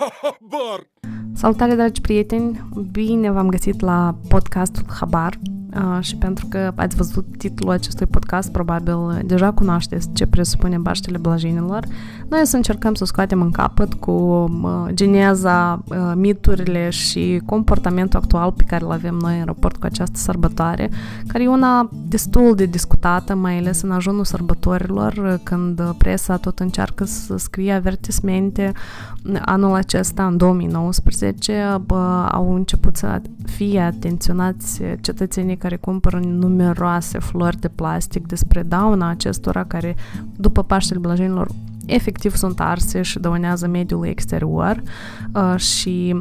Habar! Salutare, dragi prieteni! Bine v-am găsit la podcastul Habar. Uh, și pentru că ați văzut titlul acestui podcast, probabil deja cunoașteți ce presupune Baștele Blajinilor, noi o să încercăm să scoatem în capăt cu uh, geneza, uh, miturile și comportamentul actual pe care îl avem noi în raport cu această sărbătoare, care e una destul de discutată, mai ales în ajunul sărbătorilor, când presa tot încearcă să scrie avertismente. Anul acesta, în 2019, au început să fie atenționați cetățenii care cumpără numeroase flori de plastic despre dauna acestora care, după Paștele Blăjenilor, efectiv sunt arse și dăunează mediului exterior uh, și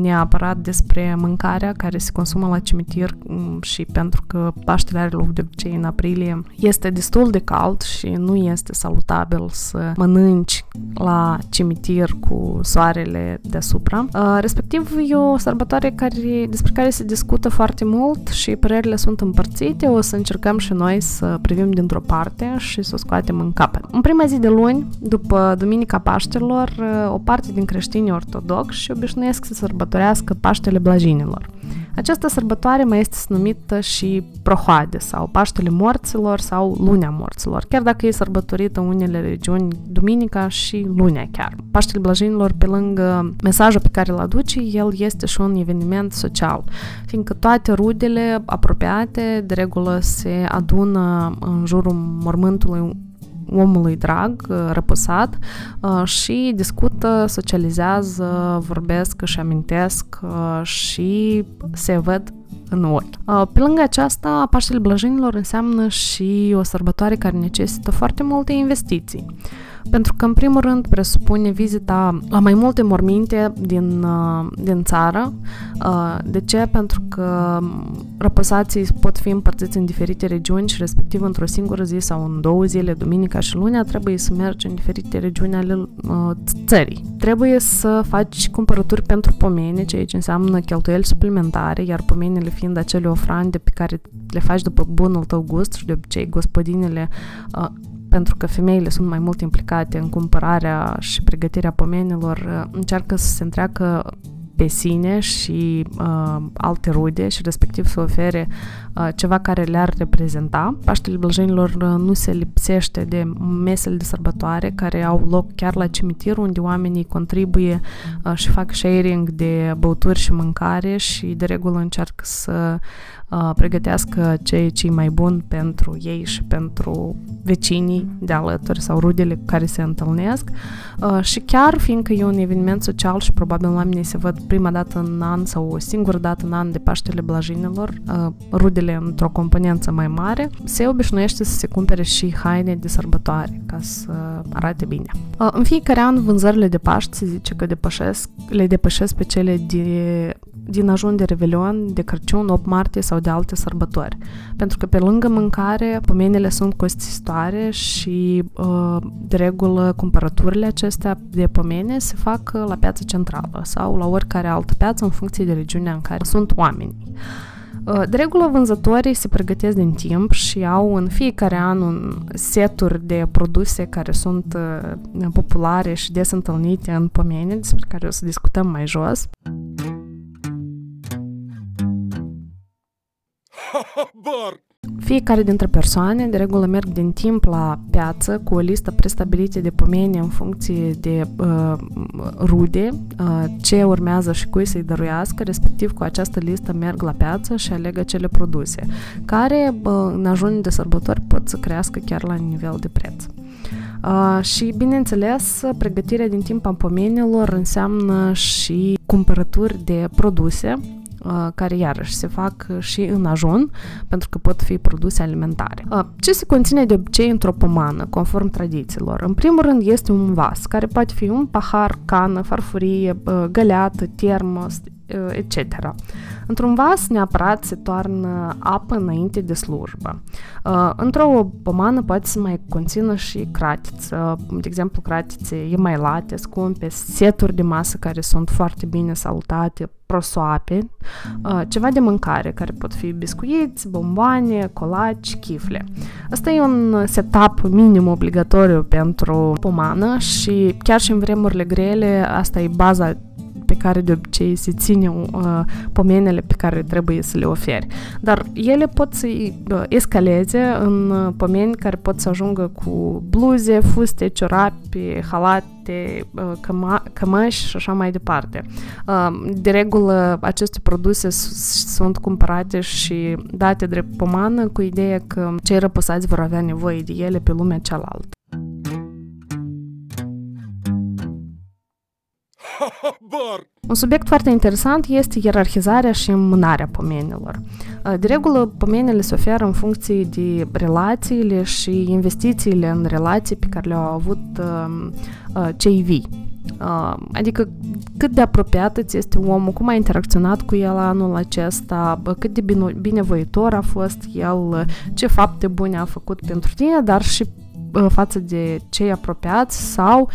neapărat despre mâncarea care se consumă la cimitir mm, și pentru că Paștele are loc de obicei în aprilie, este destul de cald și nu este salutabil să mănânci la cimitir cu soarele deasupra. Uh, respectiv, e o sărbătoare care, despre care se discută foarte mult și părerile sunt împărțite. O să încercăm și noi să privim dintr-o parte și să o scoatem în capăt. În prima zi de luni, după Duminica Paștelor, o parte din creștinii ortodoxi obișnuiesc să sărbătorească Paștele Blajinilor. Această sărbătoare mai este numită și Prohoade sau Paștele Morților sau Lunea Morților, chiar dacă e sărbătorită în unele regiuni duminica și lunea chiar. Paștele Blajinilor, pe lângă mesajul pe care îl aduce, el este și un eveniment social, fiindcă toate rudele apropiate de regulă se adună în jurul mormântului omului drag, uh, răpăsat uh, și discută, socializează, vorbesc, și amintesc uh, și se văd în ochi. Pe lângă aceasta, Paștele Blăjinilor înseamnă și o sărbătoare care necesită foarte multe investiții. Pentru că, în primul rând, presupune vizita la mai multe morminte din, uh, din țară. Uh, de ce? Pentru că răposații pot fi împărțiți în diferite regiuni și respectiv într-o singură zi sau în două zile, duminica și lunea, trebuie să mergi în diferite regiuni ale uh, țării. Trebuie să faci cumpărături pentru pomene, ceea ce înseamnă cheltuieli suplimentare, iar pomenele fiind acele ofrande pe care le faci după bunul tău gust și de obicei gospodinele pentru că femeile sunt mai mult implicate în cumpărarea și pregătirea pomenilor, încearcă să se întreacă pe sine și uh, alte rude și respectiv să ofere uh, ceva care le-ar reprezenta. Paștele Blăjenilor uh, nu se lipsește de mesele de sărbătoare care au loc chiar la cimitir unde oamenii contribuie uh, și fac sharing de băuturi și mâncare și de regulă încearcă să uh, pregătească ceea ce mai bun pentru ei și pentru vecinii de alături sau rudele cu care se întâlnesc uh, și chiar fiindcă e un eveniment social și probabil oamenii se văd prima dată în an sau o singură dată în an de Paștele Blajinilor, uh, rudele într-o componență mai mare, se obișnuiește să se cumpere și haine de sărbătoare ca să arate bine. Uh, în fiecare an vânzările de Paști se zice că depășesc, le depășesc pe cele de din ajun de Revelion, de Crăciun, 8 martie sau de alte sărbători. Pentru că pe lângă mâncare, pomenile sunt costisitoare și uh, de regulă cumpărăturile acestea de pomene se fac la piața centrală sau la oricare altă piață în funcție de regiunea în care sunt oameni. Uh, de regulă, vânzătorii se pregătesc din timp și au în fiecare an un seturi de produse care sunt uh, populare și des întâlnite în pomene, despre care o să discutăm mai jos. Habar! Fiecare dintre persoane, de regulă, merg din timp la piață cu o listă prestabilită de pomeni în funcție de uh, rude, uh, ce urmează și cui să-i dăruiască, respectiv cu această listă merg la piață și aleg acele produse, care uh, în ajun de sărbători pot să crească chiar la nivel de preț. Uh, și, bineînțeles, pregătirea din timp a pomenilor înseamnă și cumpărături de produse Uh, care iarăși se fac și în ajun, pentru că pot fi produse alimentare. Uh, ce se conține de obicei într-o pomană, conform tradițiilor? În primul rând este un vas, care poate fi un pahar, cană, farfurie, uh, găleată, termos, etc. Într-un vas neapărat se toarnă apă înainte de slujbă. Într-o pomană poate să mai conțină și cratiță, de exemplu cratițe emailate, scumpe, seturi de masă care sunt foarte bine salutate, prosoape, ceva de mâncare, care pot fi biscuiți, bomboane, colaci, chifle. Asta e un setup minim obligatoriu pentru pomană și chiar și în vremurile grele, asta e baza pe care de obicei se ține uh, pomenele pe care trebuie să le oferi. Dar ele pot să uh, escaleze în uh, pomeni care pot să ajungă cu bluze, fuste, ciorapi, halate, uh, căma, cămăși și așa mai departe. Uh, de regulă, aceste produse sunt cumpărate și date drept pomană cu ideea că cei răposați vor avea nevoie de ele pe lumea cealaltă. Un subiect foarte interesant este ierarhizarea și mânarea pomenilor. De regulă, pomenile se oferă în funcție de relațiile și investițiile în relații pe care le-au avut cei vii. Adică cât de apropiat îți este omul, cum a interacționat cu el anul acesta, cât de binevoitor a fost el, ce fapte bune a făcut pentru tine, dar și față de cei apropiați sau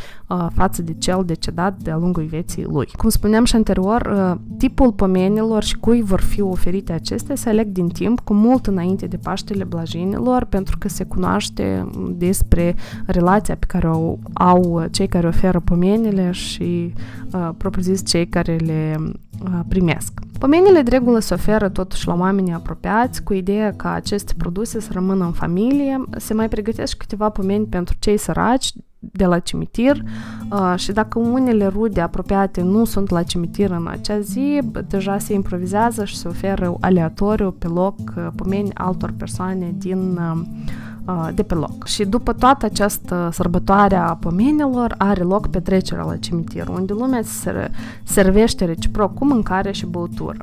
față de cel decedat de-a lungul vieții lui. Cum spuneam și anterior, tipul pomenilor și cui vor fi oferite acestea se aleg din timp, cu mult înainte de Paștele Blajinilor, pentru că se cunoaște despre relația pe care o au cei care oferă pomenile și, propriu-zis, cei care le primesc. Pomenile de regulă se oferă totuși la oamenii apropiați cu ideea ca aceste produse să rămână în familie. Se mai pregătesc și câteva pomeni pentru cei săraci de la cimitir uh, și dacă unele rude apropiate nu sunt la cimitir în acea zi, deja se improvizează și se oferă aleatoriu pe loc uh, pomeni altor persoane din uh, de pe loc. Și după toată această sărbătoare a pomenilor are loc petrecerea la cimitir, unde lumea se servește reciproc cu mâncare și băutură.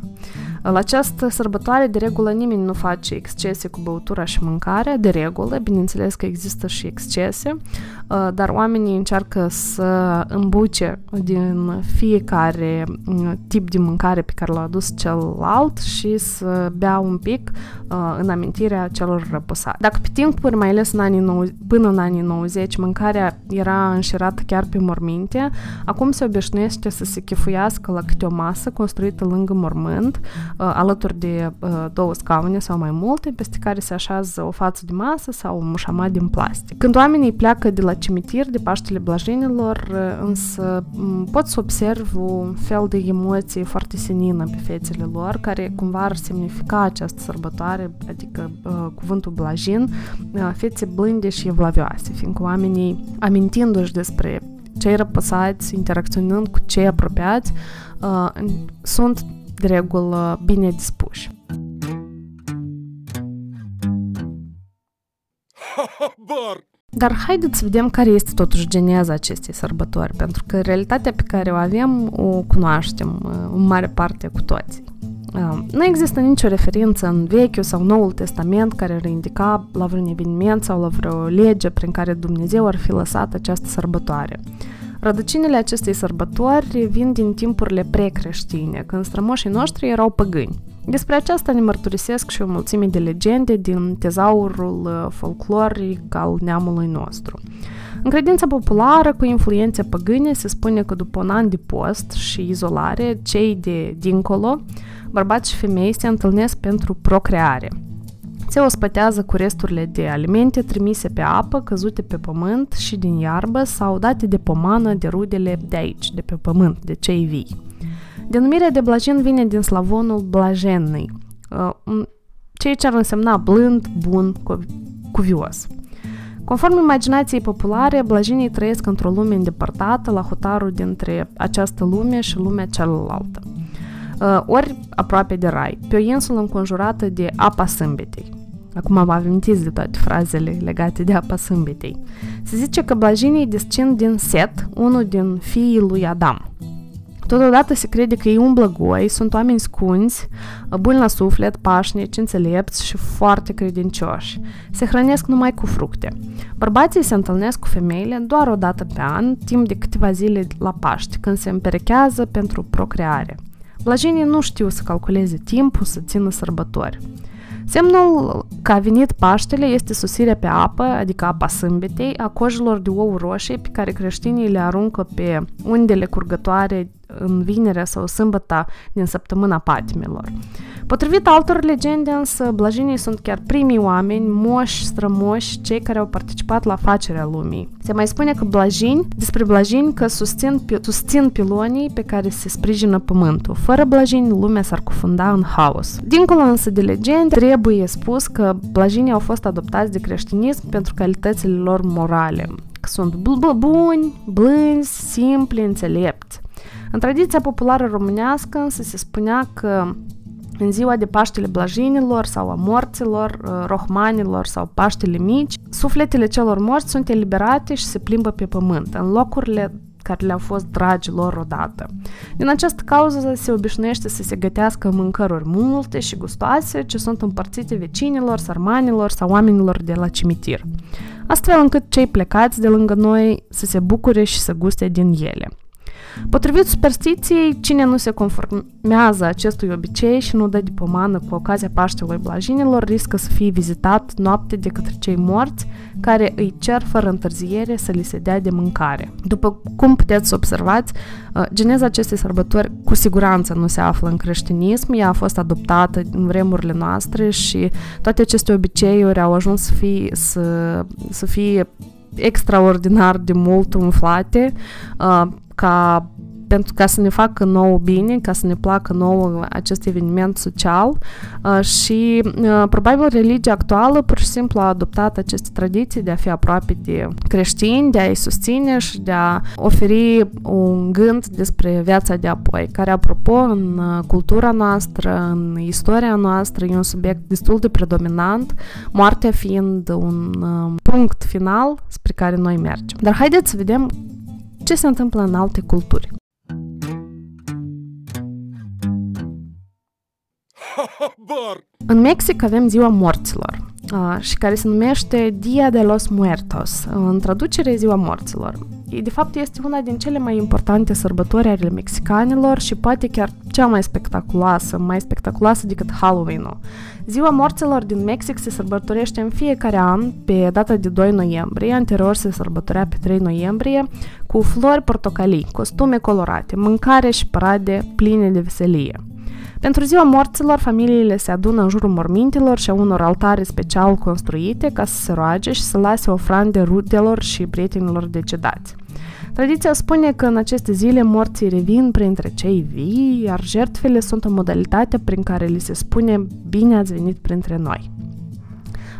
La această sărbătoare, de regulă, nimeni nu face excese cu băutura și mâncarea, de regulă, bineînțeles că există și excese, dar oamenii încearcă să îmbuce din fiecare tip de mâncare pe care l-a adus celălalt și să bea un pic în amintirea celor răposați. Dacă pe timpuri, mai ales în anii nou, până în anii 90, mâncarea era înșirată chiar pe morminte, acum se obișnuiește să se chefuiască la câte o masă construită lângă mormânt, alături de două scaune sau mai multe, peste care se așează o față de masă sau un mușamat din plastic. Când oamenii pleacă de la cimitir, de Paștele Blajinilor, însă pot să observ un fel de emoție foarte senină pe fețele lor, care cumva ar semnifica această sărbătoare, adică cuvântul blajin, fețe blânde și evlavioase, fiindcă oamenii, amintindu-și despre cei răpăsați, interacționând cu cei apropiați, sunt de regulă bine dispuși. Dar haideți să vedem care este totuși geneza acestei sărbători, pentru că realitatea pe care o avem o cunoaștem în mare parte cu toții. Nu există nicio referință în Vechiul sau Noul Testament care ar indica la vreun eveniment sau la vreo lege prin care Dumnezeu ar fi lăsat această sărbătoare. Rădăcinile acestei sărbători vin din timpurile precreștine, când strămoșii noștri erau păgâni. Despre aceasta ne mărturisesc și o mulțime de legende din tezaurul uh, folcloric al neamului nostru. În credința populară cu influențe păgâne se spune că după un an de post și izolare, cei de dincolo, bărbați și femei, se întâlnesc pentru procreare – se ospătează cu resturile de alimente trimise pe apă, căzute pe pământ și din iarbă sau date de pomană de rudele de aici, de pe pământ, de cei vii. Denumirea de blajen vine din slavonul blajenii, uh, ceea ce ar însemna blând, bun, cuvios. Conform imaginației populare, blajinii trăiesc într-o lume îndepărtată, la hotarul dintre această lume și lumea cealaltă. Uh, ori aproape de rai, pe o insulă înconjurată de apa sâmbetei. Acum am amintit de toate frazele legate de apa sâmbetei. Se zice că blajinii descind din Set, unul din fiii lui Adam. Totodată se crede că ei umblă goi, sunt oameni scunzi, buni la suflet, pașnici, înțelepți și foarte credincioși. Se hrănesc numai cu fructe. Bărbații se întâlnesc cu femeile doar o dată pe an, timp de câteva zile la Paști, când se împerechează pentru procreare. Blajinii nu știu să calculeze timpul, să țină sărbători. Semnul că a venit Paștele este sosirea pe apă, adică apa sâmbetei, a cojilor de ou roșii pe care creștinii le aruncă pe undele curgătoare în vinerea sau sâmbăta din săptămâna patimilor. Potrivit altor legende, însă, blajinii sunt chiar primii oameni, moși, strămoși, cei care au participat la facerea lumii. Se mai spune că blajini, despre blajini, că susțin, susțin pilonii pe care se sprijină pământul. Fără blajini, lumea s-ar cufunda în haos. Dincolo însă de legende, trebuie spus că blajinii au fost adoptați de creștinism pentru calitățile lor morale. Că sunt buni, blânzi, simpli, înțelepți. În tradiția populară românească însă se spunea că în ziua de Paștele Blajinilor sau a morților, uh, rohmanilor sau Paștele Mici, sufletele celor morți sunt eliberate și se plimbă pe pământ, în locurile care le-au fost dragi lor odată. Din această cauză se obișnuiește să se gătească mâncăruri multe și gustoase ce sunt împărțite vecinilor, sărmanilor sau oamenilor de la cimitir, astfel încât cei plecați de lângă noi să se bucure și să guste din ele. Potrivit superstiției, cine nu se conformează acestui obicei și nu dă de pomană cu ocazia Paștelui Blajinilor, riscă să fie vizitat noapte de către cei morți, care îi cer fără întârziere să li se dea de mâncare. După cum puteți să observați, uh, geneza acestei sărbători cu siguranță nu se află în creștinism, ea a fost adoptată în vremurile noastre și toate aceste obiceiuri au ajuns să fie, să, să fie extraordinar de mult umflate, uh, ca pentru ca să ne facă nou bine, ca să ne placă nou acest eveniment social uh, și uh, probabil religia actuală pur și simplu a adoptat aceste tradiții de a fi aproape de creștini, de a-i susține și de a oferi un gând despre viața de apoi, care, apropo, în uh, cultura noastră, în istoria noastră, e un subiect destul de predominant, moartea fiind un punct final spre care noi mergem. Dar haideți să vedem ce se întâmplă în alte culturi. În Mexic avem ziua morților și care se numește Dia de los Muertos, în traducere ziua morților. De fapt, este una din cele mai importante sărbători ale mexicanilor și poate chiar cea mai spectaculoasă, mai spectaculoasă decât Halloween-ul. Ziua morților din Mexic se sărbătorește în fiecare an pe data de 2 noiembrie, anterior se sărbătorea pe 3 noiembrie, cu flori portocalii, costume colorate, mâncare și parade pline de veselie. Pentru ziua morților, familiile se adună în jurul mormintelor și a unor altare special construite ca să se roage și să lase ofrande rudelor și prietenilor decedați. Tradiția spune că în aceste zile morții revin printre cei vii, iar jertfele sunt o modalitate prin care li se spune bine ați venit printre noi.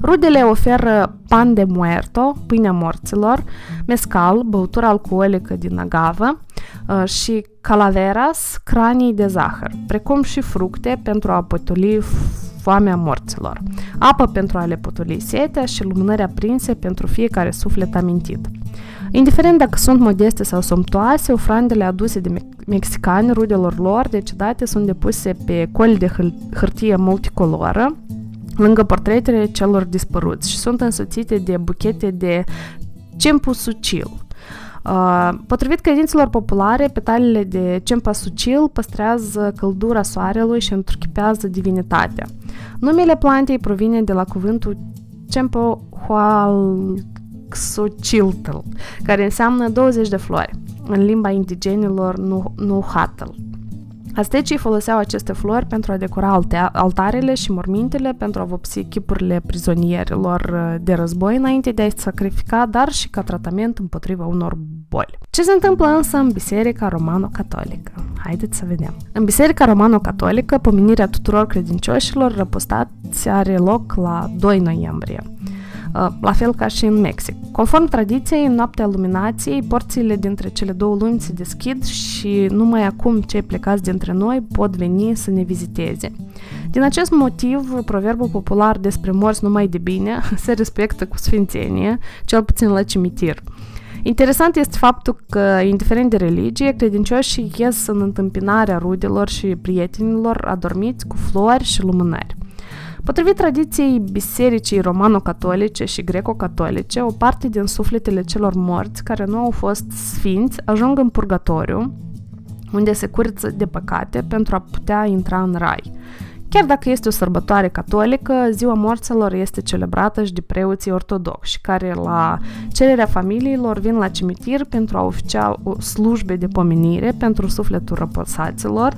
Rudele oferă pan de muerto, pâinea morților, mescal, băutură alcoolică din agavă uh, și calaveras, cranii de zahăr, precum și fructe pentru a potoli foamea morților, apă pentru a le potoli setea și lumânări aprinse pentru fiecare suflet amintit. Indiferent dacă sunt modeste sau somptoase, ofrandele aduse de mexicani rudelor lor decedate sunt depuse pe coli de hârtie multicoloră, lângă portretele celor dispăruți și sunt însoțite de buchete de cempussucil. Uh, potrivit credințelor populare, petalele de cempassucil păstrează căldura soarelui și întruchipează divinitatea. Numele plantei provine de la cuvântul cempohualxociltl, care înseamnă 20 de flori în limba indigenilor Nuhatl. Aztecii foloseau aceste flori pentru a decora altarele și mormintele, pentru a vopsi chipurile prizonierilor uh, de război înainte de a-i sacrifica, dar și ca tratament împotriva unor boli. Ce se întâmplă însă în Biserica Romano-Catolică? Haideți să vedem. În Biserica Romano-Catolică, pomenirea tuturor credincioșilor răpostați are loc la 2 noiembrie. Uh, la fel ca și în Mexic. Conform tradiției, în noaptea luminației, porțile dintre cele două lumi se deschid și numai acum cei plecați dintre noi pot veni să ne viziteze. Din acest motiv, proverbul popular despre morți numai de bine se respectă cu sfințenie, cel puțin la cimitir. Interesant este faptul că, indiferent de religie, credincioșii ies în întâmpinarea rudelor și prietenilor adormiți cu flori și lumânări. Potrivit tradiției bisericii romano-catolice și greco-catolice, o parte din sufletele celor morți care nu au fost sfinți ajung în purgatoriu, unde se curăță de păcate pentru a putea intra în rai. Chiar dacă este o sărbătoare catolică, ziua morților este celebrată și de preoții ortodoxi, care la cererea familiilor vin la cimitir pentru a oficia o slujbe de pomenire pentru sufletul răposaților.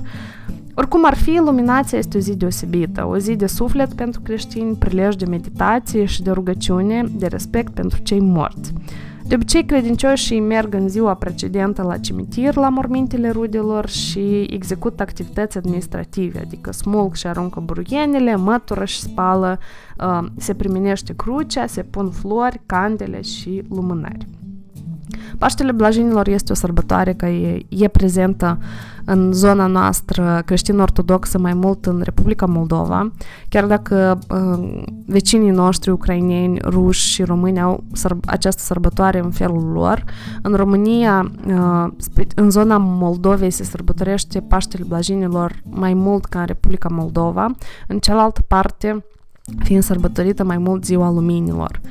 Oricum ar fi, iluminația este o zi deosebită, o zi de suflet pentru creștini, prilej de meditație și de rugăciune, de respect pentru cei morți. De obicei, credincioșii merg în ziua precedentă la cimitir, la mormintele rudelor și execută activități administrative, adică smulg și aruncă buruienele, mătură și spală, uh, se primenește crucea, se pun flori, candele și lumânări. Paștele Blajinilor este o sărbătoare care e prezentă în zona noastră creștin-ortodoxă mai mult în Republica Moldova, chiar dacă uh, vecinii noștri ucraineni, ruși și români au săr- această sărbătoare în felul lor. În România, uh, în zona Moldovei se sărbătorește Paștele Blajinilor mai mult ca în Republica Moldova. În cealaltă parte, fiind sărbătorită mai mult ziua luminilor.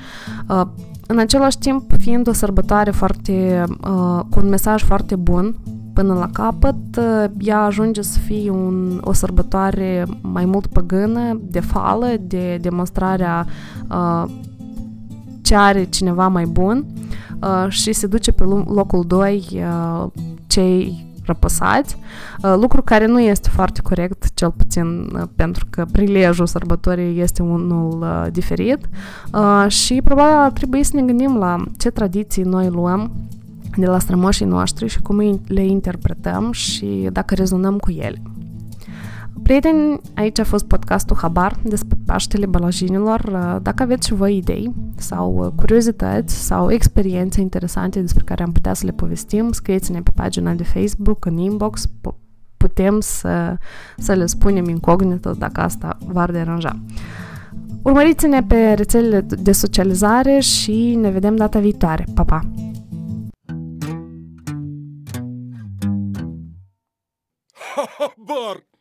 Uh, în același timp, fiind o sărbătoare foarte, uh, cu un mesaj foarte bun până la capăt, uh, ea ajunge să fie un, o sărbătoare mai mult păgână, de fală, de demonstrarea uh, ce are cineva mai bun uh, și se duce pe locul 2 uh, cei răpăsați, uh, lucru care nu este foarte corect, cel puțin uh, pentru că prilejul sărbătorii este unul uh, diferit și probabil ar trebui să ne gândim la ce tradiții noi luăm de la strămoșii noștri și cum le interpretăm și dacă rezonăm cu ele. Prieteni, aici a fost podcastul Habar despre Paștele Balajinilor. Dacă aveți și voi idei sau curiozități sau experiențe interesante despre care am putea să le povestim, scrieți-ne pe pagina de Facebook, în inbox, putem să, să le spunem incognito dacă asta v-ar deranja. Urmăriți-ne pe rețelele de socializare și ne vedem data viitoare. Pa, pa! Habar!